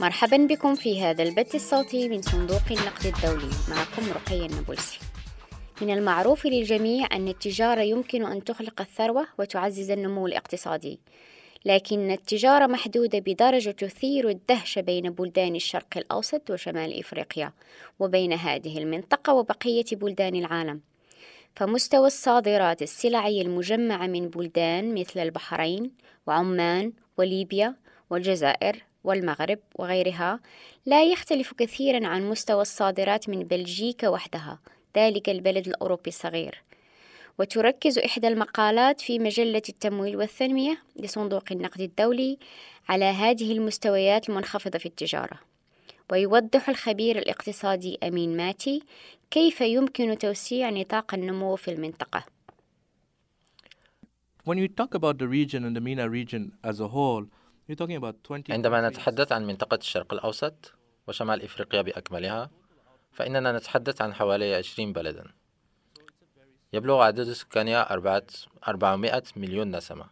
مرحبا بكم في هذا البث الصوتي من صندوق النقد الدولي. معكم رقية النابلسي. من المعروف للجميع أن التجارة يمكن أن تخلق الثروة وتعزز النمو الاقتصادي. لكن التجارة محدودة بدرجة تثير الدهشة بين بلدان الشرق الأوسط وشمال إفريقيا وبين هذه المنطقة وبقية بلدان العالم. فمستوى الصادرات السلعية المجمعة من بلدان مثل البحرين وعمان وليبيا والجزائر والمغرب وغيرها لا يختلف كثيرا عن مستوى الصادرات من بلجيكا وحدها ذلك البلد الأوروبي الصغير. وتركز إحدى المقالات في مجلة التمويل والتنمية لصندوق النقد الدولي على هذه المستويات المنخفضة في التجارة. ويوضح الخبير الاقتصادي أمين ماتي كيف يمكن توسيع نطاق النمو في المنطقة. When you talk about the region and the MENA region as a whole, you're talking about 20 عندما نتحدث عن منطقة الشرق الأوسط وشمال إفريقيا بأكملها فإننا نتحدث عن حوالي 20 بلدا. يبلغ عدد سكانها 400 مليون نسمة.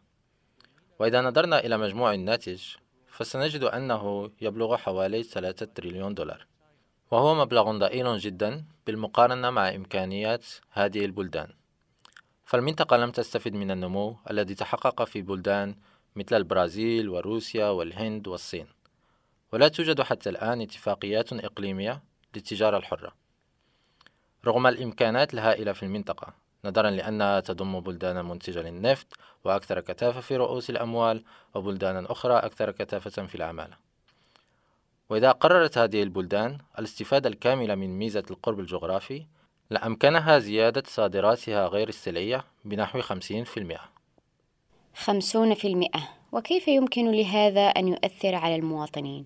وإذا نظرنا إلى مجموع الناتج فسنجد أنه يبلغ حوالي 3 تريليون دولار. وهو مبلغ ضئيل جدا بالمقارنة مع إمكانيات هذه البلدان. فالمنطقة لم تستفد من النمو الذي تحقق في بلدان مثل البرازيل وروسيا والهند والصين. ولا توجد حتى الآن اتفاقيات إقليمية للتجارة الحرة. رغم الإمكانات الهائلة في المنطقة نظرا لأنها تضم بلدانا منتجة للنفط وأكثر كثافة في رؤوس الأموال وبلدانا أخرى أكثر كثافة في العمالة. وإذا قررت هذه البلدان الاستفادة الكاملة من ميزة القرب الجغرافي لأمكنها زيادة صادراتها غير السلعية بنحو 50%. خمسون في المئة وكيف يمكن لهذا أن يؤثر على المواطنين؟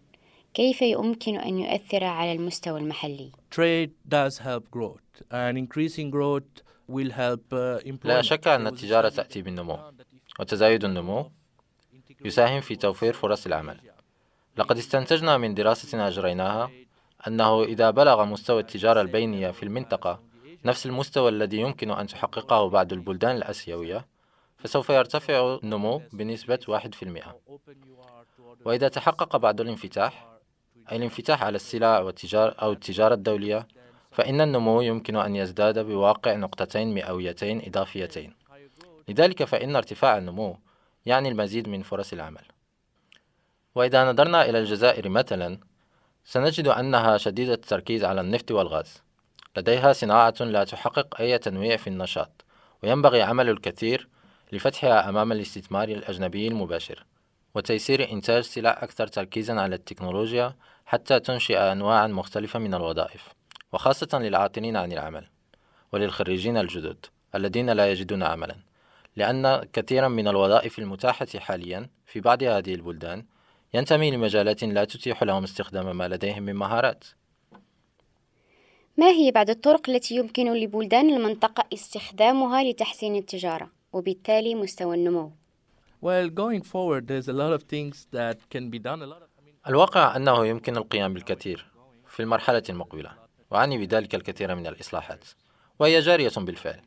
كيف يمكن أن يؤثر على المستوى المحلي؟ Trade does help growth, and increasing growth will help uh, لا. شك أن التجارة تأتي بالنمو وتزايد النمو يساهم في توفير فرص العمل لقد استنتجنا من دراسة أجريناها أنه إذا بلغ مستوى التجارة البينية في المنطقة نفس المستوى الذي يمكن أن تحققه بعض البلدان الآسيوية فسوف يرتفع النمو بنسبة 1% وإذا تحقق بعض الانفتاح أي الانفتاح على السلع والتجارة أو التجارة الدولية فإن النمو يمكن أن يزداد بواقع نقطتين مئويتين إضافيتين. لذلك فإن ارتفاع النمو يعني المزيد من فرص العمل. وإذا نظرنا إلى الجزائر مثلا سنجد أنها شديدة التركيز على النفط والغاز. لديها صناعة لا تحقق أي تنويع في النشاط وينبغي عمل الكثير لفتحها أمام الاستثمار الأجنبي المباشر وتيسير إنتاج سلع أكثر تركيزا على التكنولوجيا حتى تنشئ أنواعا مختلفة من الوظائف وخاصة للعاطلين عن العمل وللخريجين الجدد الذين لا يجدون عملا لأن كثيرا من الوظائف المتاحة حاليا في بعض هذه البلدان ينتمي لمجالات لا تتيح لهم استخدام ما لديهم من مهارات. ما هي بعض الطرق التي يمكن لبلدان المنطقة استخدامها لتحسين التجارة؟ وبالتالي مستوى النمو؟ Well, going forward, there's a lot of things that can be done. A lot of, الواقع أنه يمكن القيام بالكثير في المرحلة المقبلة وأعني بذلك الكثير من الإصلاحات وهي جارية بالفعل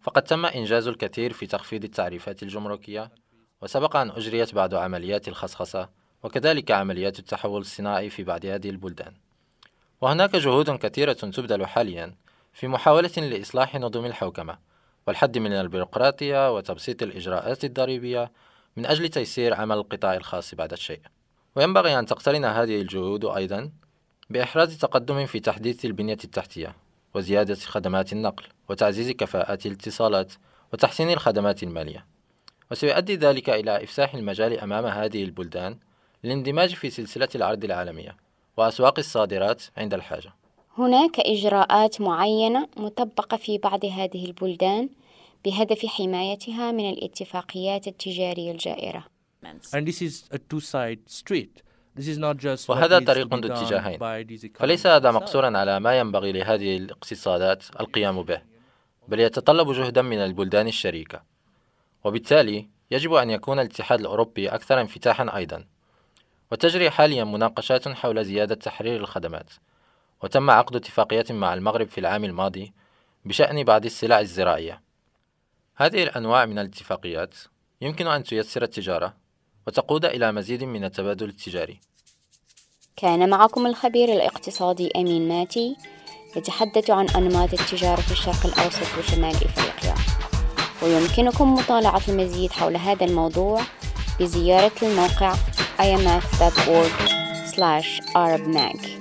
فقد تم إنجاز الكثير في تخفيض التعريفات الجمركية وسبق أن أجريت بعض عمليات الخصخصة وكذلك عمليات التحول الصناعي في بعض هذه البلدان وهناك جهود كثيرة تبذل حاليا في محاولة لإصلاح نظم الحوكمة والحد من البيروقراطية وتبسيط الإجراءات الضريبية من أجل تيسير عمل القطاع الخاص بعد الشيء. وينبغي أن تقترن هذه الجهود أيضا بإحراز تقدم في تحديث البنية التحتية وزيادة خدمات النقل وتعزيز كفاءات الاتصالات وتحسين الخدمات المالية. وسيؤدي ذلك إلى إفساح المجال أمام هذه البلدان للاندماج في سلسلة العرض العالمية وأسواق الصادرات عند الحاجة. هناك إجراءات معينة مطبقة في بعض هذه البلدان بهدف حمايتها من الاتفاقيات التجارية الجائرة. and this is a two-side street. This is not just what وهذا طريق ذو اتجاهين فليس هذا. مقصورا على ما ينبغي لهذه الاقتصادات القيام به بل يتطلب جهدا من البلدان الشريكة وبالتالي يجب أن يكون الاتحاد الأوروبي أكثر انفتاحا أيضا وتجري حاليا مناقشات حول زيادة تحرير الخدمات وتم عقد اتفاقية مع المغرب في العام الماضي بشأن بعض السلع الزراعية. هذه الأنواع من الاتفاقيات يمكن أن تيسر التجارة وتقود إلى مزيد من التبادل التجاري. كان معكم الخبير الاقتصادي أمين ماتي يتحدث عن أنماط التجارة في الشرق الأوسط وشمال إفريقيا. ويمكنكم مطالعة المزيد حول هذا الموضوع بزيارة الموقع imf.org/arabmag.